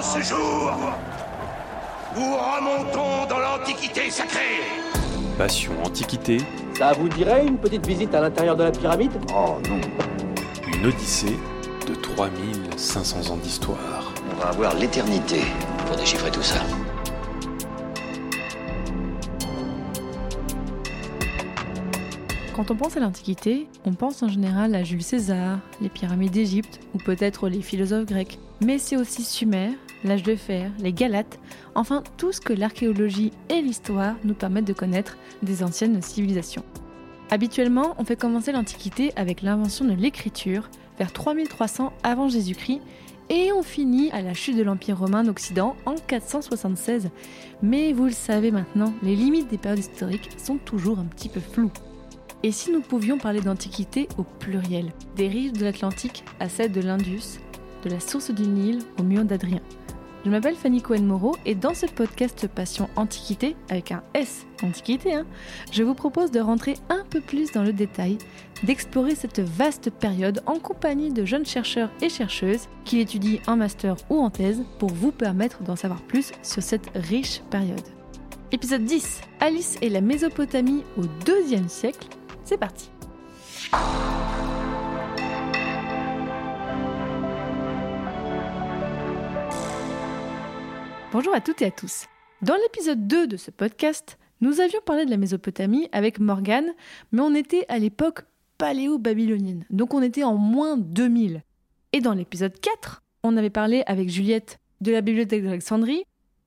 En ce jour, nous remontons dans l'Antiquité sacrée. Passion Antiquité, Ça vous dirait une petite visite à l'intérieur de la pyramide? Oh non, une odyssée de 3500 ans d'histoire. On va avoir l'éternité pour déchiffrer tout ça. Quand on pense à l'Antiquité, on pense en général à Jules César, les pyramides d'Égypte ou peut-être les philosophes grecs. Mais c'est aussi Sumer, l'âge de fer, les Galates, enfin tout ce que l'archéologie et l'histoire nous permettent de connaître des anciennes civilisations. Habituellement, on fait commencer l'Antiquité avec l'invention de l'écriture vers 3300 avant Jésus-Christ et on finit à la chute de l'Empire romain d'Occident en 476. Mais vous le savez maintenant, les limites des périodes historiques sont toujours un petit peu floues. Et si nous pouvions parler d'Antiquité au pluriel, des rives de l'Atlantique à celles de l'Indus, de la source du Nil au mur d'Adrien? Je m'appelle Fanny Cohen-Moreau et dans ce podcast Passion Antiquité, avec un S, Antiquité, hein, je vous propose de rentrer un peu plus dans le détail, d'explorer cette vaste période en compagnie de jeunes chercheurs et chercheuses qui l'étudient en master ou en thèse pour vous permettre d'en savoir plus sur cette riche période. Épisode 10 Alice et la Mésopotamie au IIe siècle c'est parti Bonjour à toutes et à tous. Dans l'épisode 2 de ce podcast, nous avions parlé de la Mésopotamie avec Morgane, mais on était à l'époque paléo-babylonienne, donc on était en moins 2000. Et dans l'épisode 4, on avait parlé avec Juliette de la bibliothèque d'Alexandrie,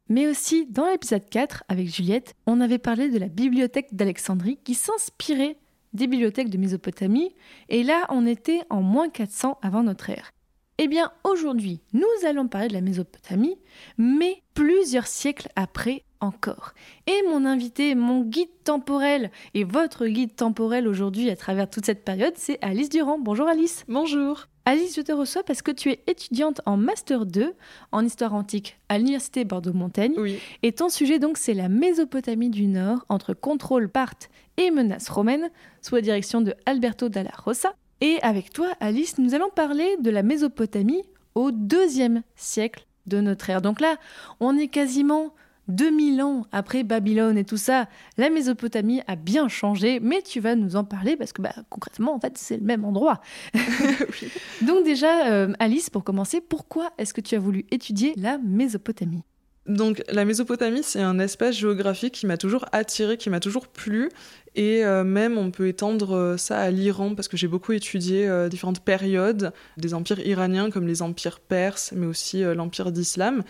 mais aussi dans l'épisode 4, avec Juliette, on avait parlé de la bibliothèque d'Alexandrie qui s'inspirait des bibliothèques de Mésopotamie, et là on était en moins 400 avant notre ère. Eh bien aujourd'hui, nous allons parler de la Mésopotamie, mais plusieurs siècles après encore. Et mon invité, mon guide temporel et votre guide temporel aujourd'hui à travers toute cette période, c'est Alice Durand. Bonjour Alice. Bonjour. Alice, je te reçois parce que tu es étudiante en Master 2 en histoire antique à l'Université Bordeaux-Montaigne. Oui. Et ton sujet donc c'est la Mésopotamie du Nord entre contrôle parthe et menaces romaines sous la direction de Alberto Dalla Rosa. Et avec toi Alice, nous allons parler de la Mésopotamie au deuxième siècle de notre ère. Donc là, on est quasiment 2000 ans après Babylone et tout ça, la Mésopotamie a bien changé, mais tu vas nous en parler parce que bah, concrètement, en fait, c'est le même endroit. Donc déjà, euh, Alice, pour commencer, pourquoi est-ce que tu as voulu étudier la Mésopotamie? Donc la Mésopotamie, c'est un espace géographique qui m'a toujours attiré, qui m'a toujours plu. Et euh, même, on peut étendre euh, ça à l'Iran, parce que j'ai beaucoup étudié euh, différentes périodes des empires iraniens, comme les empires perses, mais aussi l'empire d'islam.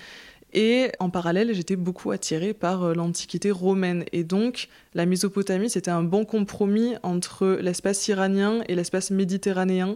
Et en parallèle, j'étais beaucoup attirée par l'Antiquité romaine. Et donc, la Mésopotamie, c'était un bon compromis entre l'espace iranien et l'espace méditerranéen.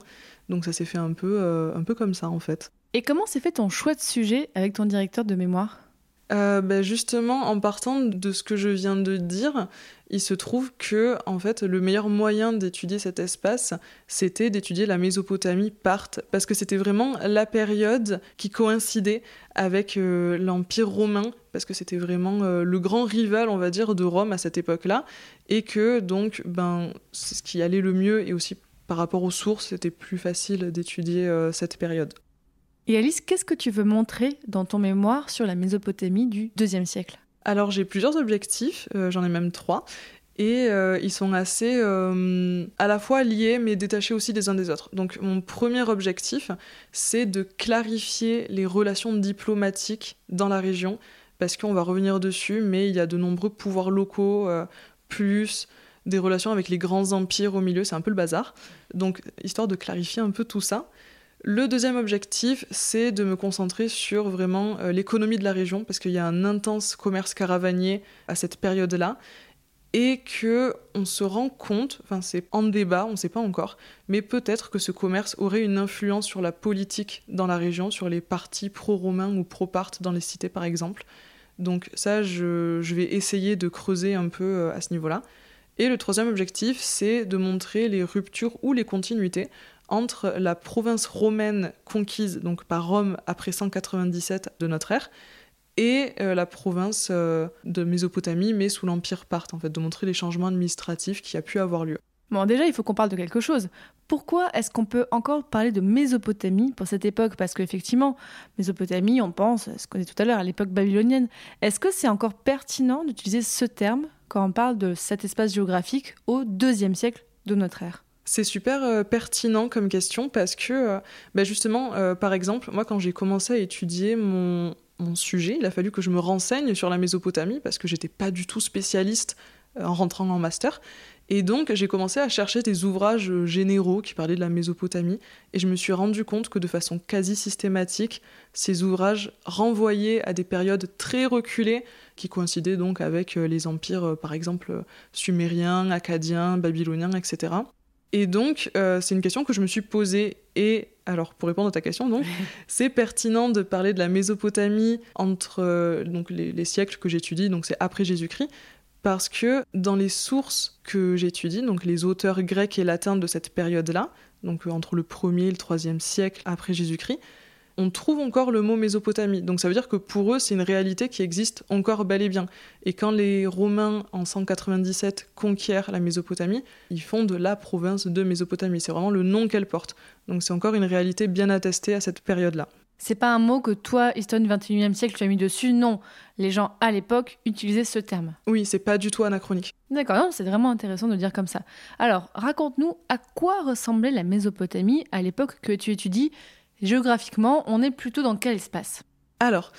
Donc ça s'est fait un peu, un peu comme ça, en fait. Et comment s'est fait ton choix de sujet avec ton directeur de mémoire? Euh, ben justement, en partant de ce que je viens de dire, il se trouve que en fait, le meilleur moyen d'étudier cet espace, c'était d'étudier la Mésopotamie parthe, parce que c'était vraiment la période qui coïncidait avec euh, l'Empire romain, parce que c'était vraiment euh, le grand rival, on va dire, de Rome à cette époque-là, et que donc, ben, c'est ce qui allait le mieux, et aussi par rapport aux sources, c'était plus facile d'étudier cette période. Et Alice, qu'est-ce que tu veux montrer dans ton mémoire sur la Mésopotamie du deuxième siècle? Alors j'ai plusieurs objectifs, euh, j'en ai même trois, et euh, ils sont assez euh, à la fois liés mais détachés aussi des uns des autres. Donc mon premier objectif, c'est de clarifier les relations diplomatiques dans la région, parce qu'on va revenir dessus, mais il y a de nombreux pouvoirs locaux, plus des relations avec les grands empires au milieu, c'est un peu le bazar. Donc histoire de clarifier un peu tout ça. Le deuxième objectif, c'est de me concentrer sur vraiment euh, l'économie de la région, parce qu'il y a un intense commerce caravanier à cette période-là, et que on se rend compte, enfin c'est en débat, on ne sait pas encore, mais peut-être que ce commerce aurait une influence sur la politique dans la région, sur les partis pro-romains ou pro-parthes dans les cités par exemple. Donc ça, je, je vais essayer de creuser un peu euh, à ce niveau-là. Et le troisième objectif, c'est de montrer les ruptures ou les continuités entre la province romaine conquise donc par Rome après 197 de notre ère et euh, la province euh, de Mésopotamie mais sous l'empire parthe en fait de montrer les changements administratifs qui a pu avoir lieu. Bon, déjà, il faut qu'on parle de quelque chose. Pourquoi est-ce qu'on peut encore parler de Mésopotamie pour cette époque? Parce qu'effectivement, Mésopotamie, on pense, ce qu'on dit tout à l'heure, à l'époque babylonienne. Est-ce que c'est encore pertinent d'utiliser ce terme quand on parle de cet espace géographique au deuxième siècle de notre ère? C'est super euh, pertinent comme question parce que, euh, bah, justement, euh, par exemple, moi quand j'ai commencé à étudier mon, mon, sujet, il a fallu que je me renseigne sur la Mésopotamie parce que j'étais pas du tout spécialiste en rentrant en master. Et donc j'ai commencé à chercher des ouvrages généraux qui parlaient de la Mésopotamie et je me suis rendu compte que de façon quasi systématique, ces ouvrages renvoyaient à des périodes très reculées qui coïncidaient donc avec les empires par exemple sumériens, acadiens, babyloniens, etc. Et donc euh, c'est une question que je me suis posée. Et alors pour répondre à ta question donc c'est pertinent de parler de la Mésopotamie entre donc les, les siècles que j'étudie donc c'est après Jésus-Christ parce que dans les sources que j'étudie, donc les auteurs grecs et latins de cette période-là, donc euh, entre le 1er et le 3e siècle après Jésus-Christ, on trouve encore le mot Mésopotamie. Donc ça veut dire que pour eux, c'est une réalité qui existe encore bel et bien. Et quand les Romains, en 197, conquièrent la Mésopotamie, ils font de la province de Mésopotamie. C'est vraiment le nom qu'elle porte. Donc c'est encore une réalité bien attestée à cette période-là. C'est pas un mot que toi, du 21e siècle, tu as mis dessus. Non, les gens à l'époque utilisaient ce terme. Oui, c'est pas du tout anachronique. D'accord, c'est vraiment intéressant de dire comme ça. Alors, raconte-nous à quoi ressemblait la Mésopotamie à l'époque que tu étudies. Géographiquement, on est plutôt dans quel espace? Alors,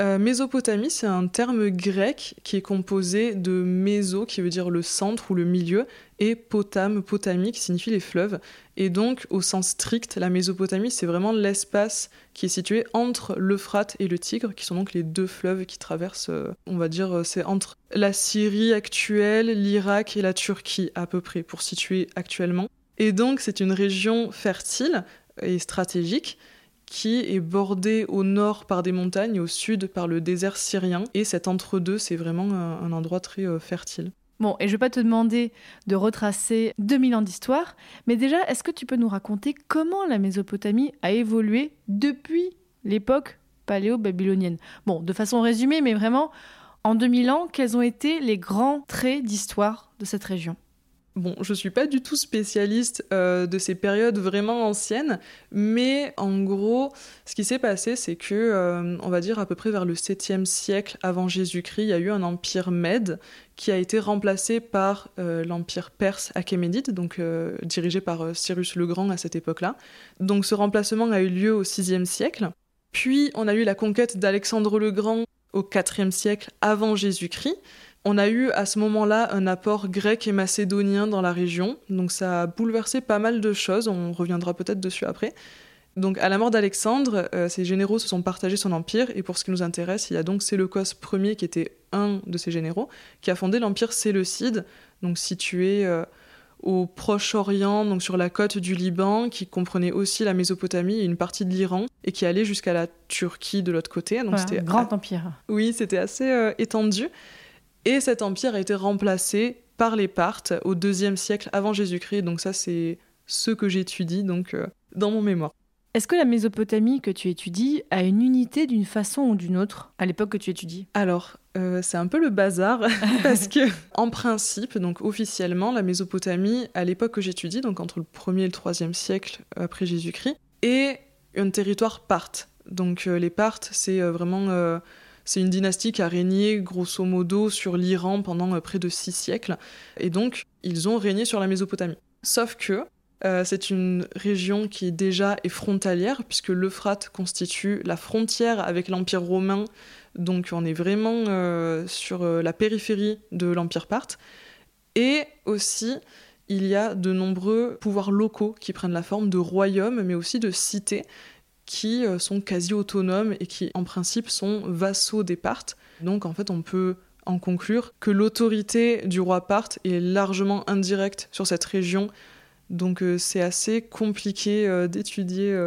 euh, Mésopotamie, c'est un terme grec qui est composé de méso, qui veut dire le centre ou le milieu, et potame, potamie, qui signifie les fleuves. Et donc, au sens strict, la Mésopotamie, c'est vraiment l'espace qui est situé entre l'Euphrate et le Tigre, qui sont donc les deux fleuves qui traversent, euh, on va dire, euh, c'est entre la Syrie actuelle, l'Irak et la Turquie, à peu près, pour situer actuellement. Et donc, c'est une région fertile et stratégique qui est bordé au nord par des montagnes au sud par le désert syrien. Et cet entre-deux, c'est vraiment un, endroit très euh, fertile. Bon, et je vais pas te demander de retracer 2000 ans d'histoire, mais déjà, est-ce que tu peux nous raconter comment la Mésopotamie a évolué depuis l'époque paléo-babylonienne? Bon, de façon résumée, mais vraiment, en 2000 ans, quels ont été les grands traits d'histoire de cette région? Bon, je suis pas du tout spécialiste euh, de ces périodes vraiment anciennes, mais en gros, ce qui s'est passé, c'est que, euh, on va dire à peu près vers le 7e siècle avant Jésus-Christ, il y a eu un empire Mède qui a été remplacé par euh, l'empire perse achémédide, donc dirigé par Cyrus le Grand à cette époque-là. Donc ce remplacement a eu lieu au 6e siècle. Puis on a eu la conquête d'Alexandre le Grand au 4e siècle avant Jésus-Christ. On a eu à ce moment-là un apport grec et macédonien dans la région, donc ça a bouleversé pas mal de choses, on reviendra peut-être dessus après. Donc à la mort d'Alexandre, euh, ces généraux se sont partagés son empire, et pour ce qui nous intéresse, il y a donc Séleucos Ier qui était un de ces généraux, qui a fondé l'empire séleucide, donc situé euh, au Proche-Orient, donc sur la côte du Liban, qui comprenait aussi la Mésopotamie et une partie de l'Iran, et qui allait jusqu'à la Turquie de l'autre côté. Donc c'était un grand empire. Oui, c'était assez euh, étendu. Et cet empire a été remplacé par les Parthes au deuxième siècle avant Jésus-Christ. Donc ça, c'est ce que j'étudie donc euh, dans mon mémoire. Est-ce que la Mésopotamie que tu étudies a une unité d'une façon ou d'une autre à l'époque que tu étudies? Alors, euh, c'est un peu le bazar parce que, en principe, donc officiellement, la Mésopotamie, à l'époque que j'étudie, donc entre le 1er et le 3e siècle après Jésus-Christ, est un territoire parthe. Donc euh, les Parthes, c'est vraiment c'est une dynastie qui a régné grosso modo sur l'Iran pendant euh, près de six siècles. Et donc, ils ont régné sur la Mésopotamie. Sauf que euh, c'est une région qui déjà est frontalière, puisque l'Euphrate constitue la frontière avec l'Empire romain. Donc on est vraiment euh, sur la périphérie de l'Empire parthe. Et aussi, il y a de nombreux pouvoirs locaux qui prennent la forme de royaumes, mais aussi de cités qui euh, sont quasi autonomes et qui en principe sont vassaux des Parthes. Donc en fait on peut en conclure que l'autorité du roi Parthe est largement indirecte sur cette région. Donc euh, c'est assez compliqué euh, d'étudier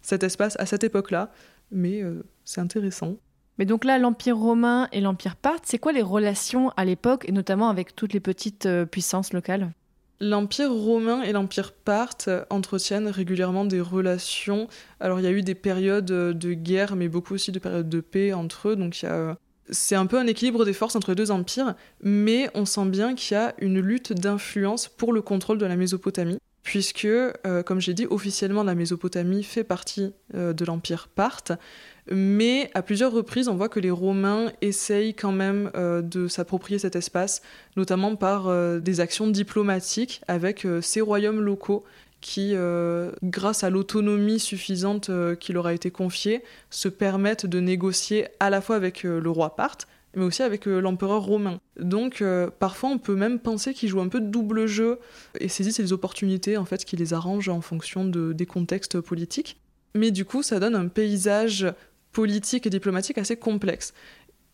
cet espace à cette époque-là, mais c'est intéressant. Mais donc là, l'Empire romain et l'Empire parthe, c'est quoi les relations à l'époque, et notamment avec toutes les petites puissances locales? L'Empire romain et l'Empire parthe entretiennent régulièrement des relations. Alors il y a eu des périodes de guerre, mais beaucoup aussi de périodes de paix entre eux. Donc a C'est un peu un équilibre des forces entre les deux empires, mais on sent bien qu'il y a une lutte d'influence pour le contrôle de la Mésopotamie, puisque, euh, comme j'ai dit, officiellement la Mésopotamie fait partie euh, de l'empire parthe, mais à plusieurs reprises, on voit que les Romains essayent quand même euh, de s'approprier cet espace, notamment par des actions diplomatiques avec ces royaumes locaux qui, grâce à l'autonomie suffisante qui leur a été confiée, se permettent de négocier à la fois avec le roi parthe, mais aussi avec euh, l'empereur romain. Donc euh, parfois on peut même penser qu'ils jouent un peu de double jeu et saisissent les opportunités en fait qui les arrangent en fonction de, des contextes politiques. Mais du coup ça donne un paysage politique et diplomatique assez complexe.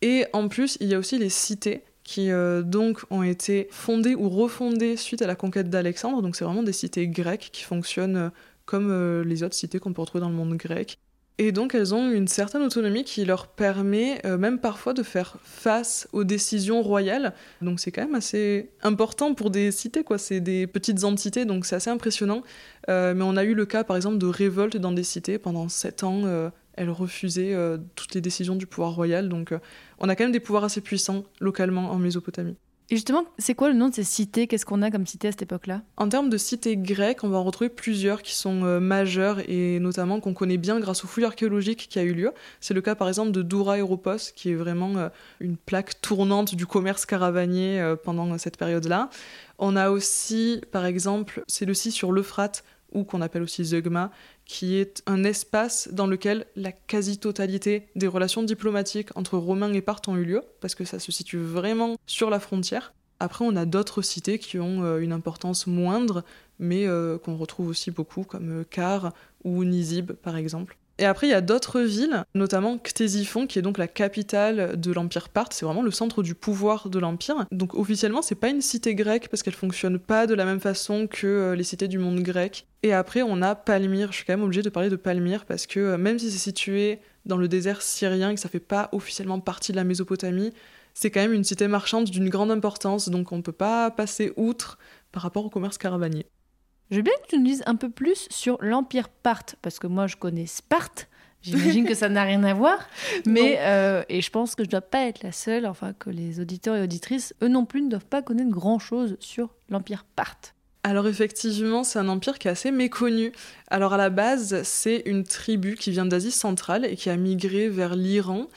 Et en plus il y a aussi les cités qui euh, donc ont été fondées ou refondées suite à la conquête d'Alexandre. Donc c'est vraiment des cités grecques qui fonctionnent comme les autres cités qu'on peut retrouver dans le monde grec. Et donc elles ont une certaine autonomie qui leur permet euh, même parfois de faire face aux décisions royales. Donc c'est quand même assez important pour des cités, quoi. C'est des petites entités, donc c'est assez impressionnant. Euh, mais on a eu le cas par exemple de révolte dans des cités pendant sept ans. Euh, elles refusaient toutes les décisions du pouvoir royal. Donc on a quand même des pouvoirs assez puissants localement en Mésopotamie. Et justement, c'est quoi le nom de ces cités? Qu'est-ce qu'on a comme cités à cette époque-là? En termes de cités grecques, on va en retrouver plusieurs qui sont euh, majeures et notamment qu'on connaît bien grâce aux fouilles archéologiques qui a eu lieu. C'est le cas par exemple de Doura Europos, qui est vraiment euh, une plaque tournante du commerce caravanier euh, pendant cette période-là. On a aussi, par exemple, c'est le site sur l'Euphrate, ou qu'on appelle aussi Zeugma, qui est un espace dans lequel la quasi-totalité des relations diplomatiques entre Romains et Parthes ont eu lieu, parce que ça se situe vraiment sur la frontière. Après, on a d'autres cités qui ont euh, une importance moindre, mais euh, qu'on retrouve aussi beaucoup, comme Car ou Nizib, par exemple. Et après, il y a d'autres villes, notamment Ctésiphon, qui est donc la capitale de l'Empire parthe. C'est vraiment le centre du pouvoir de l'Empire. Donc officiellement, c'est pas une cité grecque parce qu'elle fonctionne pas de la même façon que euh, les cités du monde grec. Et après, on a Palmyre. Je suis quand même obligée de parler de Palmyre parce que euh, même si c'est situé dans le désert syrien et que ça fait pas officiellement partie de la Mésopotamie, c'est quand même une cité marchande d'une grande importance. Donc on peut pas passer outre par rapport au commerce caravanier. Je veux bien que tu nous dises un peu plus sur l'Empire Parthe, parce que moi je connais Sparte. J'imagine que ça n'a rien à voir, mais euh, et je pense que je ne dois pas être la seule, enfin que les auditeurs et auditrices, eux non plus, ne doivent pas connaître grand-chose sur l'Empire Parthe. Alors effectivement, c'est un empire qui est assez méconnu. Alors à la base, c'est une tribu qui vient d'Asie centrale et qui a migré vers l'Iran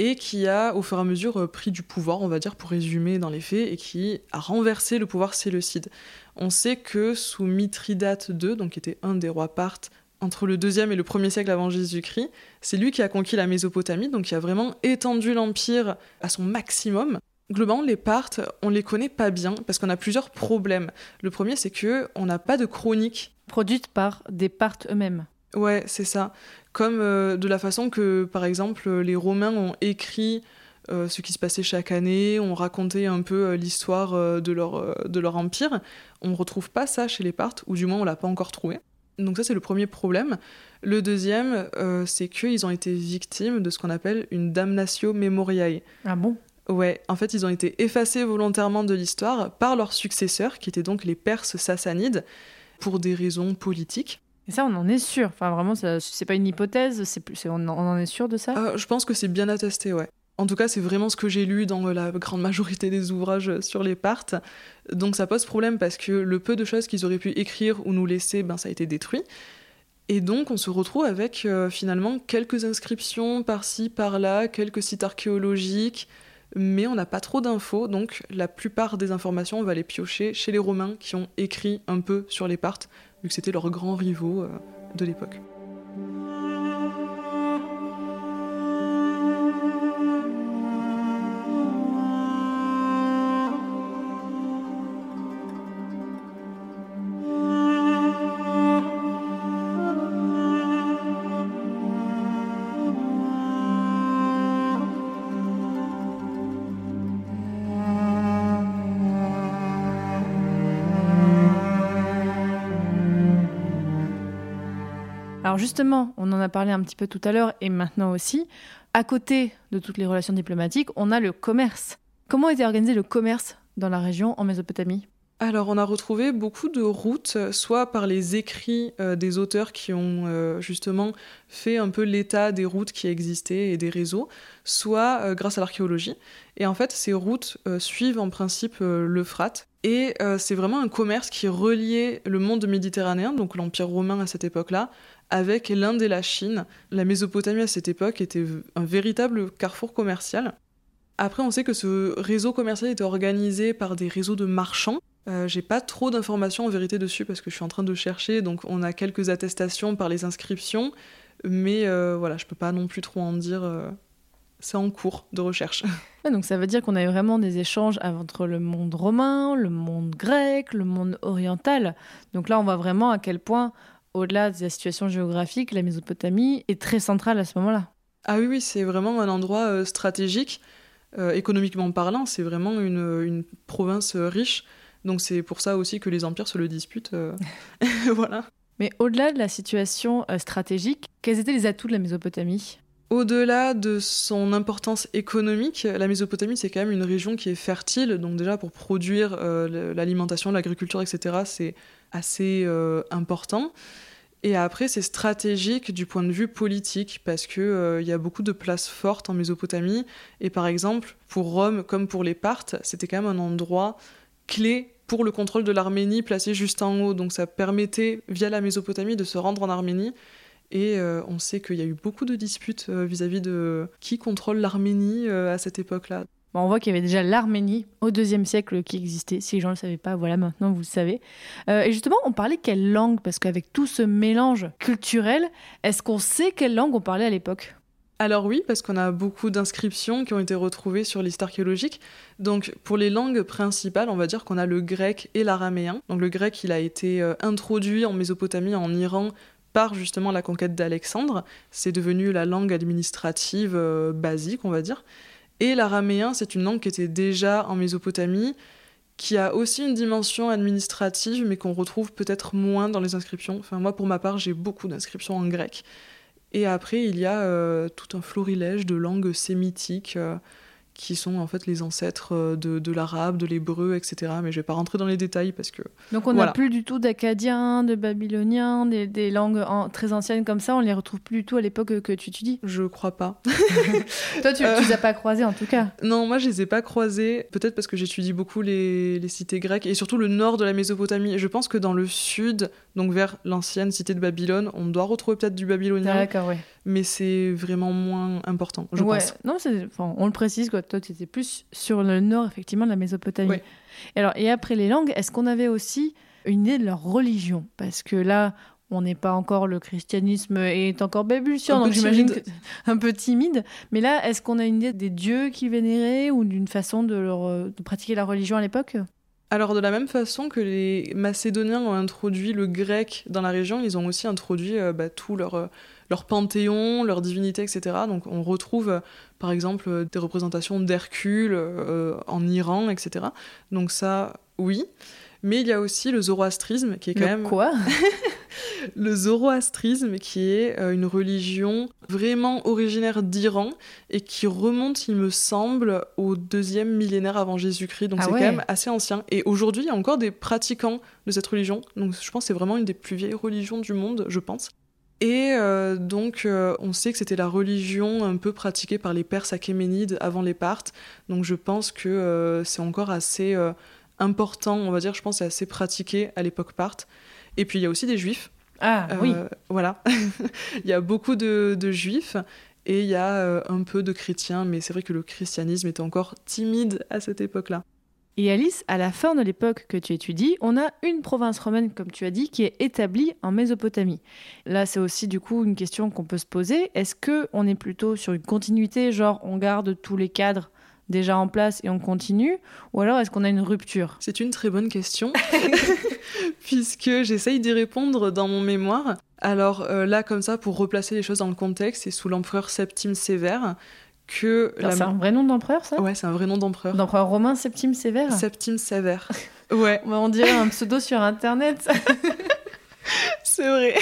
et qui a au fur et à mesure euh, pris du pouvoir, on va dire pour résumer dans les faits, et qui a renversé le pouvoir séleucide. On sait que sous Mithridate II, donc qui était un des rois parthes entre le deuxième et le premier siècle avant Jésus-Christ, c'est lui qui a conquis la Mésopotamie, donc qui a vraiment étendu l'empire à son maximum. Globalement, les Parthes, on les connaît pas bien parce qu'on a plusieurs problèmes. Le premier, c'est que on n'a pas de chronique produite par des Parthes eux-mêmes. Ouais, c'est ça. Comme euh, de la façon que, par exemple, les Romains ont écrit euh, ce qui se passait chaque année, ont raconté un peu euh, l'histoire euh, de, leur, de leur empire. On ne retrouve pas ça chez les Parthes, ou du moins on l'a pas encore trouvé. Donc ça c'est le premier problème. Le deuxième, c'est qu'ils ont été victimes de ce qu'on appelle une damnatio memoriae. Ah bon? Ouais, en fait ils ont été effacés volontairement de l'histoire par leurs successeurs, qui étaient donc les Perses sassanides, pour des raisons politiques. Ça, on en est sûr. Enfin, vraiment, c'est pas une hypothèse, on, en est sûr de ça? Je pense que c'est bien attesté, ouais. En tout cas, c'est vraiment ce que j'ai lu dans la grande majorité des ouvrages sur les parts. Donc ça pose problème parce que le peu de choses qu'ils auraient pu écrire ou nous laisser, ben, ça a été détruit. Et donc on se retrouve avec euh, finalement quelques inscriptions par-ci, par-là, quelques sites archéologiques, mais on n'a pas trop d'infos, donc la plupart des informations, on va les piocher chez les Romains qui ont écrit un peu sur les parts, vu que c'était leurs grands rivaux euh, de l'époque. Alors justement, on en a parlé un petit peu tout à l'heure et maintenant aussi, à côté de toutes les relations diplomatiques, on a le commerce. Comment était organisé le commerce dans la région en Mésopotamie? Alors, on a retrouvé beaucoup de routes, soit par les écrits euh, des auteurs qui ont euh, justement fait un peu l'état des routes qui existaient et des réseaux, soit euh, grâce à l'archéologie. Et en fait, ces routes suivent en principe l'Euphrate. Et c'est vraiment un commerce qui reliait le monde méditerranéen, donc l'Empire romain à cette époque-là, avec l'Inde et la Chine. La Mésopotamie à cette époque était un véritable carrefour commercial. Après, on sait que ce réseau commercial était organisé par des réseaux de marchands euh, j'ai pas trop d'informations en vérité dessus parce que je suis en train de chercher, donc on a quelques attestations par les inscriptions, mais euh, voilà, je peux pas non plus trop en dire. Euh, c'est en cours de recherche. donc ça veut dire qu'on a eu vraiment des échanges entre le monde romain, le monde grec, le monde oriental. Donc là, on voit vraiment à quel point, au-delà de la situation géographique, la Mésopotamie est très centrale à ce moment-là. Ah oui, oui, c'est vraiment un endroit stratégique. économiquement parlant, c'est vraiment une, une province riche. Donc c'est pour ça aussi que les empires se le disputent. Euh. voilà. Mais au-delà de la situation euh, stratégique, quels étaient les atouts de la Mésopotamie? Au-delà de son importance économique, la Mésopotamie, c'est quand même une région qui est fertile. Donc déjà, pour produire euh, l'alimentation, l'agriculture, etc., c'est assez important. Et après, c'est stratégique du point de vue politique, parce qu'il il y a beaucoup de places fortes en Mésopotamie. Et par exemple, pour Rome, comme pour les Parthes, c'était quand même un endroit clé pour le contrôle de l'Arménie placé juste en haut. Donc ça permettait, via la Mésopotamie, de se rendre en Arménie. Et euh, on sait qu'il y a eu beaucoup de disputes euh, vis-à-vis de qui contrôle l'Arménie euh, à cette époque-là. On voit qu'il y avait déjà l'Arménie au deuxième siècle qui existait. Si les gens ne le savaient pas, voilà, maintenant vous le savez. et justement, on parlait quelle langue? Parce qu'avec tout ce mélange culturel, est-ce qu'on sait quelle langue on parlait à l'époque? Alors oui, parce qu'on a beaucoup d'inscriptions qui ont été retrouvées sur liste archéologique. Donc pour les langues principales, on va dire qu'on a le grec et l'araméen. Donc le grec, il a été euh, introduit en Mésopotamie, en Iran, par justement la conquête d'Alexandre. C'est devenu la langue administrative euh, basique, on va dire. Et l'araméen, c'est une langue qui était déjà en Mésopotamie, qui a aussi une dimension administrative, mais qu'on retrouve peut-être moins dans les inscriptions. Enfin, moi, pour ma part, j'ai beaucoup d'inscriptions en grec. Et après, il y a euh, tout un florilège de langues sémitiques euh, qui sont en fait les ancêtres euh, de, de l'arabe, de l'hébreu, etc. Mais je vais pas rentrer dans les détails parce que. Donc on n'a plus du tout d'acadien, de babylonien, des, des langues très anciennes comme ça, on les retrouve plus du tout à l'époque que tu étudies Je crois pas. Toi, tu, ne les as pas croisés en tout cas Non, moi je les ai pas croisés, peut-être parce que j'étudie beaucoup les, les, cités grecques et surtout le nord de la Mésopotamie. Je pense que dans le sud, donc vers l'ancienne cité de Babylone, on doit retrouver peut-être du babylonien. D'accord, oui. Mais c'est vraiment moins important, je ouais. pense. Non, enfin, on le précise quoi toi, tu étais plus sur le nord, effectivement, de la Mésopotamie. Et, alors, et après les langues, est-ce qu'on avait aussi une idée de leur religion? Parce que là, on n'est pas encore, le christianisme est encore balbutiant, donc j'imagine un peu timide. Mais là, est-ce qu'on a une idée des dieux qu'ils vénéraient ou d'une façon de, leur, de pratiquer la religion à l'époque? Alors de la même façon que les Macédoniens ont introduit le grec dans la région, ils ont aussi introduit euh, bah, tout leur, euh, leur panthéon, leur divinité, etc. Donc on retrouve euh, par exemple des représentations d'Hercule en Iran, etc. Donc ça, oui. Mais il y a aussi le zoroastrisme qui est quand même... Quoi? Le zoroastrisme qui est euh, une religion vraiment originaire d'Iran et qui remonte, il me semble, au deuxième millénaire avant Jésus-Christ. Donc ah c'est quand même assez ancien. Et aujourd'hui, il y a encore des pratiquants de cette religion. Donc je pense que c'est vraiment une des plus vieilles religions du monde, je pense. Et euh, donc, euh, on sait que c'était la religion un peu pratiquée par les Perses achéménides avant les Parthes. Donc, je pense que c'est encore assez important, on va dire, je pense, c'est assez pratiqué à l'époque parthe. Et puis il y a aussi des juifs. Ah oui. Euh, voilà. il y a beaucoup de, juifs et il y a euh, un peu de chrétiens, mais c'est vrai que le christianisme était encore timide à cette époque-là. Et Alice, à la fin de l'époque que tu étudies, on a une province romaine, comme tu as dit, qui est établie en Mésopotamie. Là, c'est aussi du coup une question qu'on peut se poser. Est-ce que on est plutôt sur une continuité, genre on garde tous les cadres déjà en place et on continue Ou alors est-ce qu'on a une rupture? C'est une très bonne question, puisque j'essaye d'y répondre dans mon mémoire. Alors euh, là, comme ça, pour replacer les choses dans le contexte, c'est sous l'empereur Septime Sévère que... C'est un vrai nom d'empereur, ça? Ouais, c'est un vrai nom d'empereur. D'empereur romain Septime Sévère? Septime Sévère. Ouais. on dirait un pseudo sur Internet. c'est vrai.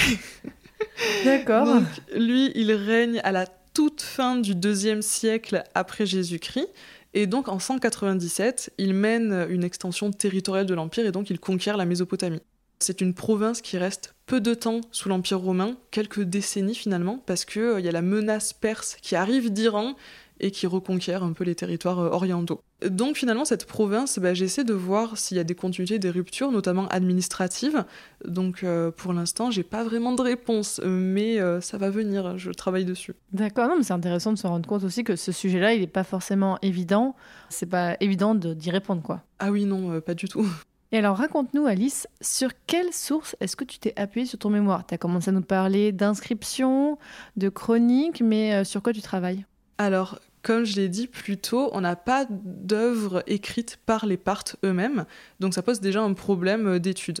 D'accord. lui, il règne à la toute fin du deuxième siècle après Jésus-Christ Et donc en 197, il mène une extension territoriale de l'Empire et donc il conquiert la Mésopotamie. C'est une province qui reste peu de temps sous l'Empire romain, quelques décennies finalement, parce qu'il euh, il y a la menace perse qui arrive d'Iran et qui reconquiert un peu les territoires euh, orientaux. Donc finalement, cette province, bah, j'essaie de voir s'il y a des continuités, des ruptures, notamment administratives. Donc euh, pour l'instant, j'ai pas vraiment de réponse, mais ça va venir, je travaille dessus. D'accord, non, mais c'est intéressant de se rendre compte aussi que ce sujet-là, il n'est pas forcément évident. C'est pas évident d'y répondre, quoi. Ah oui, non, pas du tout. Et alors raconte-nous Alice, sur quelle source est-ce que tu t'es appuyé sur ton mémoire? Tu as commencé à nous parler d'inscriptions, de chroniques, mais euh, sur quoi tu travailles? Alors, comme je l'ai dit plus tôt, on n'a pas d'œuvre écrite par les partes eux-mêmes, donc ça pose déjà un problème euh, d'étude.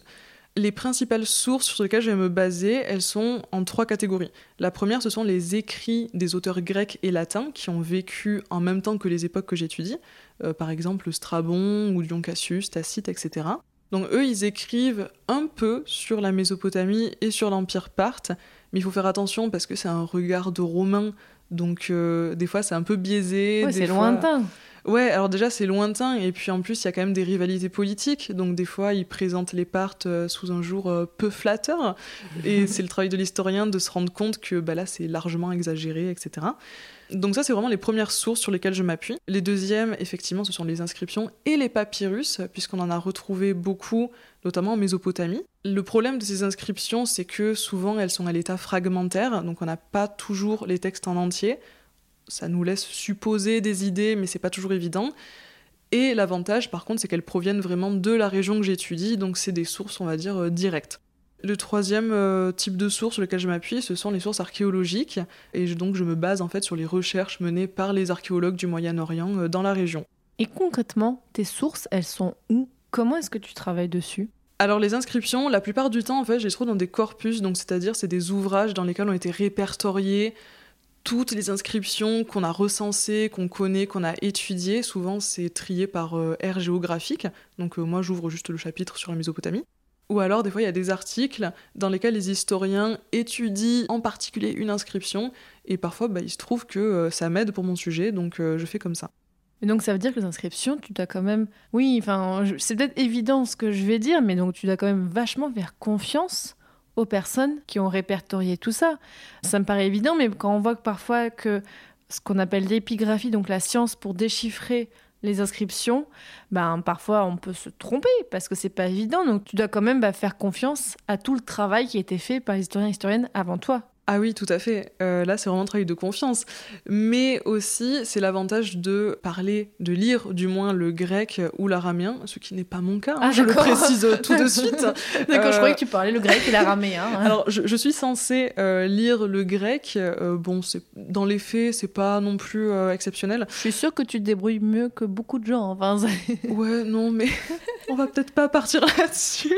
Les principales sources sur lesquelles je vais me baser, elles sont en trois catégories. La première, ce sont les écrits des auteurs grecs et latins qui ont vécu en même temps que les époques que j'étudie. Euh, par exemple Strabon ou Dion Cassius, Tacite, etc. Donc eux, ils écrivent un peu sur la Mésopotamie et sur l'Empire parthe, mais il faut faire attention parce que c'est un regard de romain, donc euh, des fois c'est un peu biaisé. Ouais, c'est lointain. Ouais, alors déjà c'est lointain, et puis en plus il y a quand même des rivalités politiques, donc des fois ils présentent les Parthes euh, sous un jour peu flatteur, et c'est le travail de l'historien de se rendre compte que bah, là c'est largement exagéré, etc. Donc ça, c'est vraiment les premières sources sur lesquelles je m'appuie. Les deuxièmes, effectivement, ce sont les inscriptions et les papyrus, puisqu'on en a retrouvé beaucoup, notamment en Mésopotamie. Le problème de ces inscriptions, c'est que souvent, elles sont à l'état fragmentaire, donc on n'a pas toujours les textes en entier. Ça nous laisse supposer des idées, mais c'est pas toujours évident. Et l'avantage, par contre, c'est qu'elles proviennent vraiment de la région que j'étudie, donc c'est des sources, on va dire, euh, directes. Le troisième euh, type de source sur lequel je m'appuie, ce sont les sources archéologiques, et donc je me base en fait sur les recherches menées par les archéologues du Moyen-Orient euh, dans la région. Et concrètement, tes sources, elles sont où? Comment est-ce que tu travailles dessus? Alors les inscriptions, la plupart du temps, en fait, je les trouve dans des corpus, donc c'est-à-dire c'est des ouvrages dans lesquels ont été répertoriées toutes les inscriptions qu'on a recensées, qu'on connaît, qu'on a étudiées. Souvent, c'est trié par euh, aire géographique. Donc moi, j'ouvre juste le chapitre sur la Mésopotamie. Ou alors, des fois, il y a des articles dans lesquels les historiens étudient en particulier une inscription, et parfois, bah, il se trouve que euh, ça m'aide pour mon sujet, donc euh, je fais comme ça. Et donc, ça veut dire que les inscriptions, tu dois quand même. Oui, enfin, c'est peut-être évident ce que je vais dire, mais donc tu dois quand même vachement faire confiance aux personnes qui ont répertorié tout ça. Ça me paraît évident, mais quand on voit que parfois que ce qu'on appelle l'épigraphie, donc la science pour déchiffrer les inscriptions, ben, parfois on peut se tromper parce que c'est pas évident. Donc tu dois quand même bah, faire confiance à tout le travail qui a été fait par les historiens et historiennes avant toi. Ah oui, tout à fait. Euh, là, c'est vraiment un travail de confiance. Mais aussi, c'est l'avantage de parler, de lire du moins le grec ou l'araméen, ce qui n'est pas mon cas, hein, ah, je le précise tout de suite. D'accord, je croyais que tu parlais le grec et l'araméen. Hein. Alors, je, suis censée euh, lire le grec. Euh, bon, dans les faits, c'est pas non plus exceptionnel. Je suis sûre que tu te débrouilles mieux que beaucoup de gens. Enfin, ouais, non, mais on va peut-être pas partir là-dessus.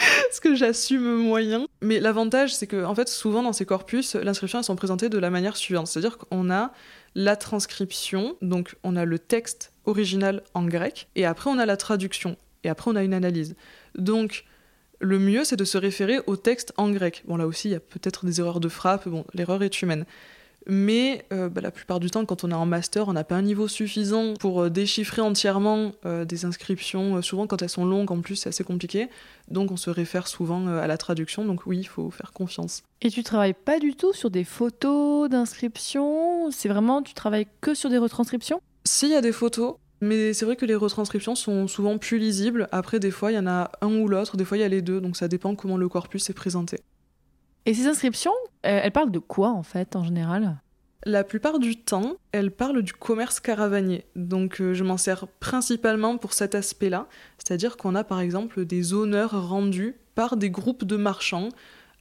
parce que j'assume moyen. Mais l'avantage, c'est que, en fait, souvent dans ces corpus, l'inscription, elles sont présentées de la manière suivante. C'est-à-dire qu'on a la transcription, donc on a le texte original en grec, et après on a la traduction, et après on a une analyse. Donc, le mieux, c'est de se référer au texte en grec. Bon, là aussi, il y a peut-être des erreurs de frappe, bon, l'erreur est humaine. Mais euh, bah, la plupart du temps, quand on est en master, on n'a pas un niveau suffisant pour euh, déchiffrer entièrement euh, des inscriptions. souvent, quand elles sont longues, en plus, c'est assez compliqué. Donc, on se réfère souvent à la traduction. Donc, oui, il faut faire confiance. Et tu travailles pas du tout sur des photos d'inscriptions C'est vraiment, tu travailles que sur des retranscriptions? S'il y a des photos, mais c'est vrai que les retranscriptions sont souvent plus lisibles. Après, des fois, il y en a un ou l'autre. Des fois, il y a les deux. Donc, ça dépend comment le corpus est présenté. Et ces inscriptions, euh, elles parlent de quoi en fait en général? La plupart du temps, elles parlent du commerce caravanier. Donc euh, je m'en sers principalement pour cet aspect-là, c'est-à-dire qu'on a par exemple des honneurs rendus par des groupes de marchands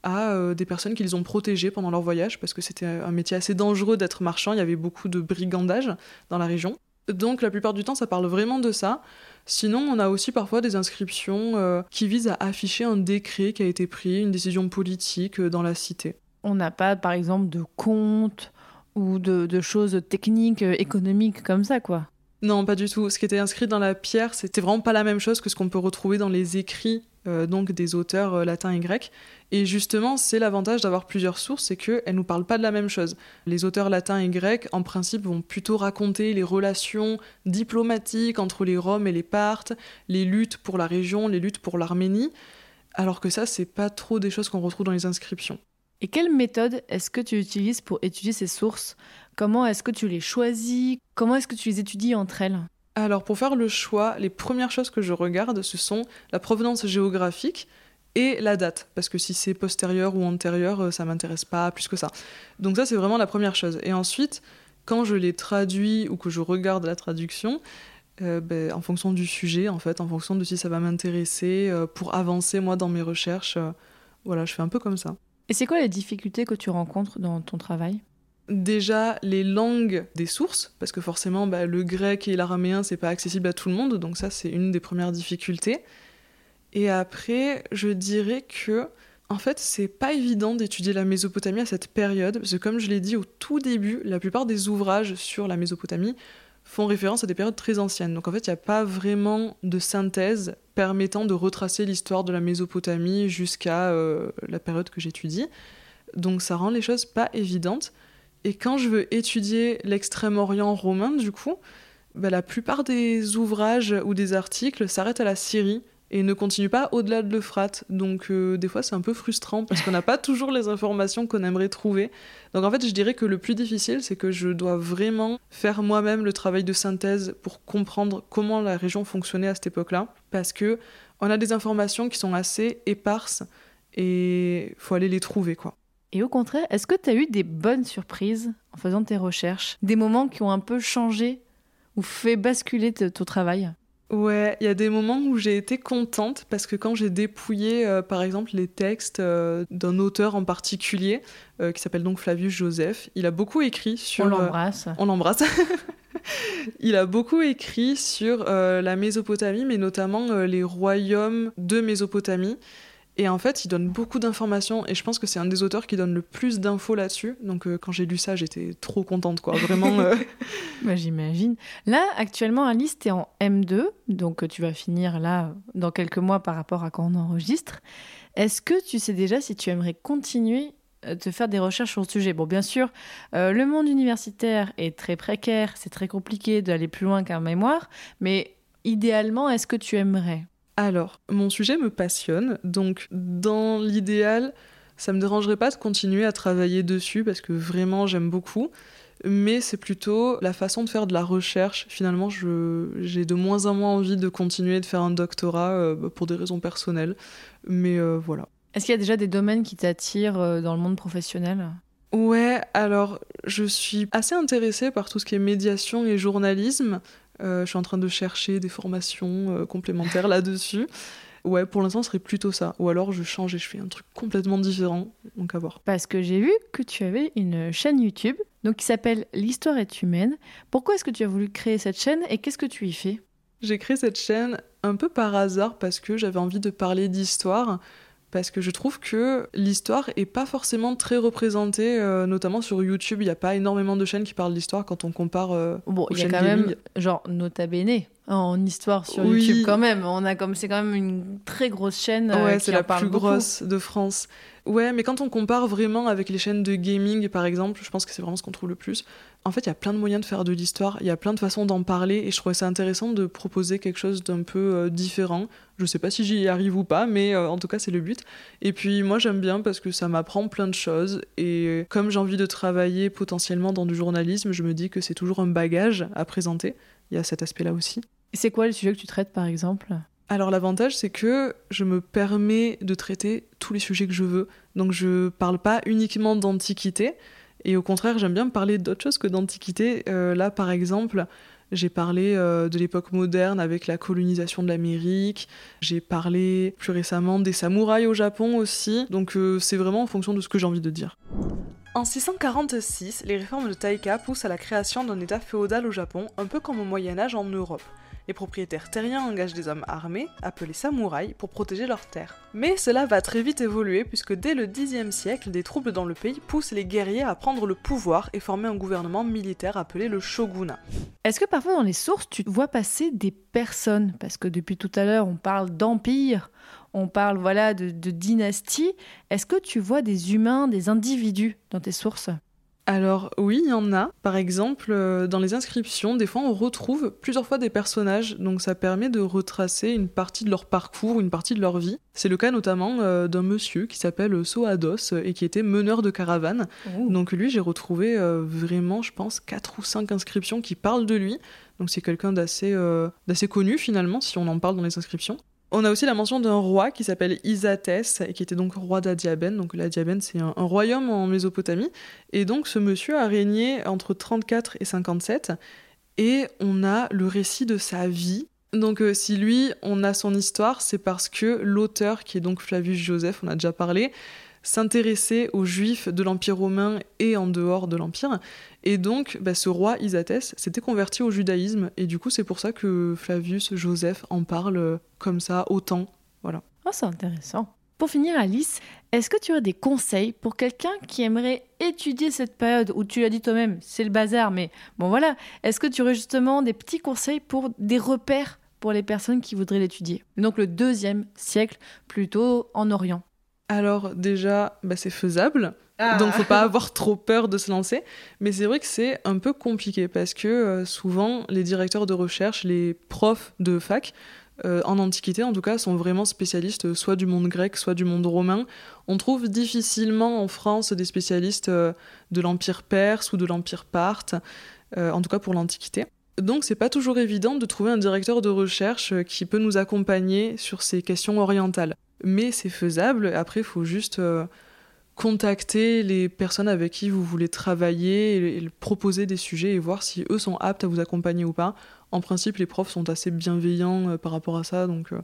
à euh, des personnes qu'ils ont protégées pendant leur voyage, parce que c'était un métier assez dangereux d'être marchand, il y avait beaucoup de brigandage dans la région. Donc la plupart du temps, ça parle vraiment de ça. Sinon, on a aussi parfois des inscriptions euh, qui visent à afficher un décret qui a été pris, une décision politique euh, dans la cité. On n'a pas, par exemple, de comptes ou de, choses techniques, euh, économiques comme ça, quoi. Non, pas du tout. Ce qui était inscrit dans la pierre, c'était vraiment pas la même chose que ce qu'on peut retrouver dans les écrits euh, donc des auteurs euh, latins et grecs. Et justement, c'est l'avantage d'avoir plusieurs sources, c'est qu'elles ne nous parlent pas de la même chose. Les auteurs latins et grecs, en principe, vont plutôt raconter les relations diplomatiques entre les Roms et les Parthes, les luttes pour la région, les luttes pour l'Arménie, alors que ça, c'est pas trop des choses qu'on retrouve dans les inscriptions. Et quelle méthode est-ce que tu utilises pour étudier ces sources? Comment est-ce que tu les choisis? Comment est-ce que tu les étudies entre elles? Alors pour faire le choix, les premières choses que je regarde, ce sont la provenance géographique et la date, parce que si c'est postérieur ou antérieur, euh, ça m'intéresse pas plus que ça. Donc ça c'est vraiment la première chose. Et ensuite, quand je les traduis ou que je regarde la traduction, euh, ben, en fonction du sujet, en fait, en fonction de si ça va m'intéresser, euh, pour avancer moi dans mes recherches, voilà, je fais un peu comme ça. Et c'est quoi les difficultés que tu rencontres dans ton travail? Déjà les langues des sources, parce que forcément bah, le grec et l'araméen c'est pas accessible à tout le monde, donc ça c'est une des premières difficultés. Et après, je dirais que en fait c'est pas évident d'étudier la Mésopotamie à cette période, parce que comme je l'ai dit au tout début, la plupart des ouvrages sur la Mésopotamie font référence à des périodes très anciennes. Donc en fait il n'y a pas vraiment de synthèse permettant de retracer l'histoire de la Mésopotamie jusqu'à euh, la période que j'étudie. Donc ça rend les choses pas évidentes. Et quand je veux étudier l'extrême-orient romain, du coup, bah, la plupart des ouvrages ou des articles s'arrêtent à la Syrie et ne continuent pas au-delà de l'Euphrate. Donc euh, des fois c'est un peu frustrant parce qu'on n'a pas toujours les informations qu'on aimerait trouver. Donc en fait je dirais que le plus difficile c'est que je dois vraiment faire moi-même le travail de synthèse pour comprendre comment la région fonctionnait à cette époque-là. Parce que on a des informations qui sont assez éparses et faut aller les trouver quoi. Et au contraire, est-ce que tu as eu des bonnes surprises en faisant tes recherches? Des moments qui ont un peu changé ou fait basculer ton travail? Ouais, il y a des moments où j'ai été contente parce que quand j'ai dépouillé, euh, par exemple, les textes euh, d'un auteur en particulier, euh, qui s'appelle donc Flavius Joseph, il a beaucoup écrit sur... On l'embrasse. on l'embrasse. il a beaucoup écrit sur la Mésopotamie, mais notamment les royaumes de Mésopotamie. Et en fait, il donne beaucoup d'informations et je pense que c'est un des auteurs qui donne le plus d'infos là-dessus. Donc euh, quand j'ai lu ça, j'étais trop contente, quoi. Vraiment. Euh. bah, J'imagine. Là, actuellement, Alice, tu es en M2, donc euh, tu vas finir là dans quelques mois par rapport à quand on enregistre. Est-ce que tu sais déjà si tu aimerais continuer de faire des recherches sur le sujet? Bon, bien sûr, le monde universitaire est très précaire, c'est très compliqué d'aller plus loin qu'un mémoire, mais idéalement, est-ce que tu aimerais? Alors, mon sujet me passionne, donc dans l'idéal, ça me dérangerait pas de continuer à travailler dessus parce que vraiment j'aime beaucoup. Mais c'est plutôt la façon de faire de la recherche. Finalement, j'ai de moins en moins envie de continuer de faire un doctorat euh, bah, pour des raisons personnelles. Mais euh, voilà. Est-ce qu'il y a déjà des domaines qui t'attirent euh, dans le monde professionnel? Ouais, alors je suis assez intéressée par tout ce qui est médiation et journalisme. Euh, je suis en train de chercher des formations euh, complémentaires là-dessus. Ouais, pour l'instant, ce serait plutôt ça. Ou alors, je change et je fais un truc complètement différent. Donc, à voir. Parce que j'ai vu que tu avais une chaîne YouTube donc qui s'appelle L'Histoire est humaine. Pourquoi est-ce que tu as voulu créer cette chaîne et qu'est-ce que tu y fais? J'ai créé cette chaîne un peu par hasard parce que j'avais envie de parler d'histoire parce que je trouve que l'histoire est pas forcément très représentée, euh, notamment sur YouTube. Il n'y a pas énormément de chaînes qui parlent d'histoire quand on compare. Euh, bon, il y a quand même, genre, Nota Bene en histoire sur YouTube quand même. On a comme c'est quand même une très grosse chaîne. Euh, ouais, c'est la plus grosse de France. Ouais, mais quand on compare vraiment avec les chaînes de gaming, par exemple, je pense que c'est vraiment ce qu'on trouve le plus. En fait, il y a plein de moyens de faire de l'histoire, il y a plein de façons d'en parler, et je trouvais ça intéressant de proposer quelque chose d'un peu euh, différent. Je sais pas si j'y arrive ou pas, mais euh, en tout cas, c'est le but. Et puis, moi, j'aime bien parce que ça m'apprend plein de choses, et comme j'ai envie de travailler potentiellement dans du journalisme, je me dis que c'est toujours un bagage à présenter. Il y a cet aspect-là aussi. C'est quoi le sujet que tu traites, par exemple? Alors l'avantage c'est que je me permets de traiter tous les sujets que je veux. Donc je parle pas uniquement d'antiquité et au contraire j'aime bien parler d'autres choses que d'antiquité. Euh, là par exemple j'ai parlé euh, de l'époque moderne avec la colonisation de l'Amérique. J'ai parlé plus récemment des samouraïs au Japon aussi. Donc euh, c'est vraiment en fonction de ce que j'ai envie de dire. En 646, les réformes de Taika poussent à la création d'un État féodal au Japon, un peu comme au Moyen Âge en Europe. Les propriétaires terriens engagent des hommes armés, appelés samouraïs, pour protéger leurs terres. Mais cela va très vite évoluer puisque dès le Xe siècle, des troubles dans le pays poussent les guerriers à prendre le pouvoir et former un gouvernement militaire appelé le shogunat. Est-ce que parfois dans les sources, tu vois passer des personnes? Parce que depuis tout à l'heure, on parle d'empire, on parle voilà de, de dynastie. Est-ce que tu vois des humains, des individus dans tes sources? Alors oui, il y en a. Par exemple, euh, dans les inscriptions, des fois on retrouve plusieurs fois des personnages, donc ça permet de retracer une partie de leur parcours, une partie de leur vie. C'est le cas notamment euh, d'un monsieur qui s'appelle Soados et qui était meneur de caravane. Donc lui, j'ai retrouvé euh, vraiment, je pense, quatre ou cinq inscriptions qui parlent de lui. Donc c'est quelqu'un d'assez d'assez connu finalement, si on en parle dans les inscriptions. On a aussi la mention d'un roi qui s'appelle Isates et qui était donc roi d'Adiabène. Donc l'Adiabène, c'est un, royaume en Mésopotamie. Et donc ce monsieur a régné entre 34 et 57. Et on a le récit de sa vie. Donc euh, si lui, on a son histoire, c'est parce que l'auteur, qui est donc Flavius Joseph, on a déjà parlé, s'intéresser aux juifs de l'Empire romain et en dehors de l'Empire. Et donc, bah, ce roi Isathès s'était converti au judaïsme, et du coup, c'est pour ça que Flavius Joseph en parle comme ça autant. Voilà. Oh, c'est intéressant. Pour finir, Alice, est-ce que tu as des conseils pour quelqu'un qui aimerait étudier cette période où tu l'as dit toi-même, c'est le bazar, mais bon voilà, est-ce que tu aurais justement des petits conseils pour des repères pour les personnes qui voudraient l'étudier? Donc le deuxième siècle, plutôt en Orient. Alors déjà, bah, c'est faisable. Ah. Donc faut pas avoir trop peur de se lancer. Mais c'est vrai que c'est un peu compliqué parce que euh, souvent les directeurs de recherche, les profs de fac, euh, en Antiquité en tout cas, sont vraiment spécialistes euh, soit du monde grec, soit du monde romain. On trouve difficilement en France des spécialistes de l'Empire perse ou de l'Empire parthe, en tout cas pour l'Antiquité. Donc c'est pas toujours évident de trouver un directeur de recherche qui peut nous accompagner sur ces questions orientales mais c'est faisable. Après, il faut juste euh, contacter les personnes avec qui vous voulez travailler et, proposer des sujets et voir si eux sont aptes à vous accompagner ou pas. En principe, les profs sont assez bienveillants euh, par rapport à ça, donc euh,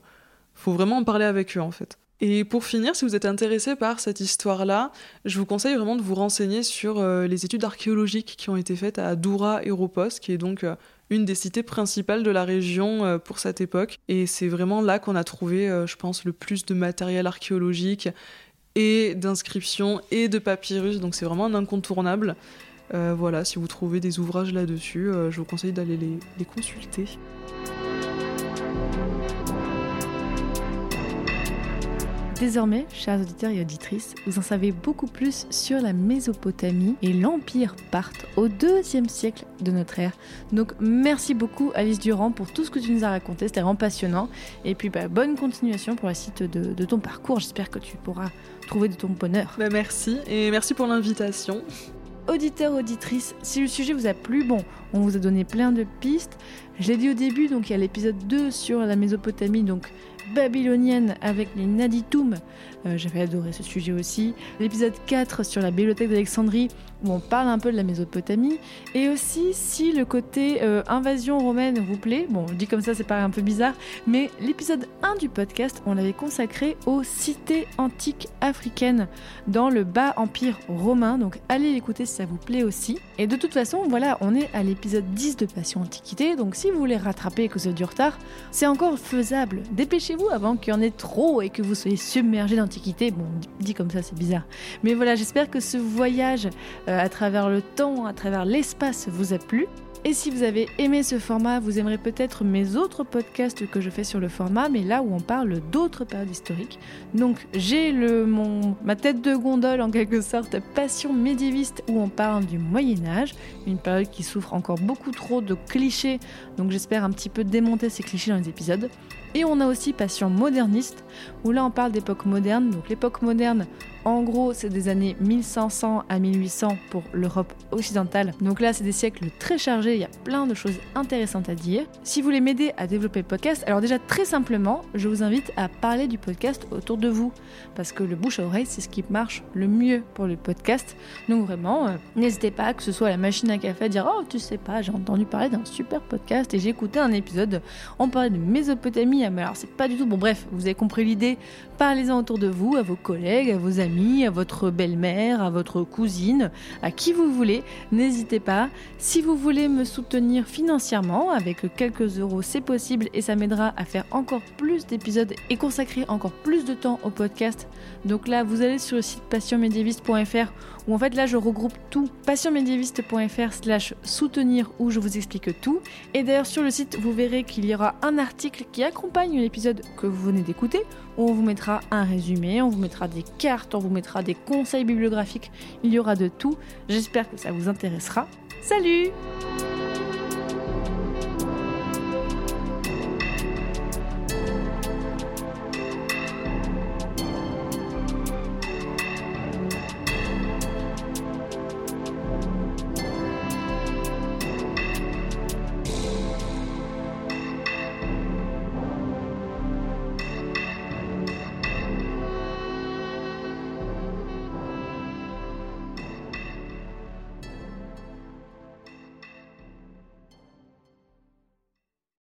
faut vraiment en parler avec eux en fait. Et pour finir, si vous êtes intéressé par cette histoire-là, je vous conseille vraiment de vous renseigner sur les études archéologiques qui ont été faites à Doura Europos, qui est donc une des cités principales de la région euh, pour cette époque. Et c'est vraiment là qu'on a trouvé, euh, je pense, le plus de matériel archéologique et d'inscriptions et de papyrus. Donc c'est vraiment un incontournable. Euh, voilà, si vous trouvez des ouvrages là-dessus, je vous conseille d'aller les consulter. Désormais, chers auditeurs et auditrices, vous en savez beaucoup plus sur la Mésopotamie et l'Empire parthe au deuxième siècle de notre ère. Donc merci beaucoup Alice Durand pour tout ce que tu nous as raconté, c'était vraiment passionnant. Et puis bah, bonne continuation pour la suite de, ton parcours, j'espère que tu pourras trouver de ton bonheur. Bah, merci et merci pour l'invitation. Auditeurs, auditrices, si le sujet vous a plu, bon, on vous a donné plein de pistes. Je l'ai dit au début, donc il y a l'épisode 2 sur la Mésopotamie, donc babylonienne avec les Naditum. Euh, j'avais adoré ce sujet aussi. L'épisode 4 sur la bibliothèque d'Alexandrie où on parle un peu de la Mésopotamie. Et aussi si le côté euh, invasion romaine vous plaît, bon je dis comme ça c'est paraît un peu bizarre, mais l'épisode 1 du podcast on l'avait consacré aux cités antiques africaines dans le bas empire romain. Donc allez l'écouter si ça vous plaît aussi. Et de toute façon voilà on est à l'épisode 10 de Passion Antiquité. Donc si vous voulez rattraper et que vous du retard, c'est encore faisable. Avant qu'il y en ait trop et que vous soyez submergé d'antiquité. Bon, dit comme ça, c'est bizarre. Mais voilà, j'espère que ce voyage euh, à travers le temps, à travers l'espace vous a plu. Et si vous avez aimé ce format, vous aimerez peut-être mes autres podcasts que je fais sur le format, mais là où on parle d'autres périodes historiques. Donc j'ai le mon ma tête de gondole en quelque sorte passion médiéviste où on parle du Moyen Âge, une période qui souffre encore beaucoup trop de clichés. Donc j'espère un petit peu démonter ces clichés dans les épisodes. Et on a aussi Passion moderniste, où là on parle d'époque moderne. Donc l'époque moderne, en gros, c'est des années 1500 à 1800 pour l'Europe occidentale. Donc là, c'est des siècles très chargés, il y a plein de choses intéressantes à dire. Si vous voulez m'aider à développer le podcast, alors déjà très simplement, je vous invite à parler du podcast autour de vous. Parce que le bouche à oreille, c'est ce qui marche le mieux pour le podcast. Donc vraiment, euh, n'hésitez pas, que ce soit la machine à café, à dire Oh, tu sais pas, j'ai entendu parler d'un super podcast et j'ai écouté un épisode, on parlait de Mésopotamie, mais alors c'est pas du tout. Bon, bref, vous avez compris l'idée. Parlez-en autour de vous, à vos collègues, à vos amis à votre belle-mère, à votre cousine, à qui vous voulez. N'hésitez pas. Si vous voulez me soutenir financièrement, avec quelques euros, c'est possible et ça m'aidera à faire encore plus d'épisodes et consacrer encore plus de temps au podcast. Donc là, vous allez sur le site passionmédiéviste.fr où en fait là je regroupe tout passionmédiéviste.fr slash soutenir où je vous explique tout. Et d'ailleurs sur le site vous verrez qu'il y aura un article qui accompagne l'épisode que vous venez d'écouter on vous mettra un résumé, on vous mettra des cartes, on vous mettra des conseils bibliographiques, il y aura de tout. J'espère que ça vous intéressera. Salut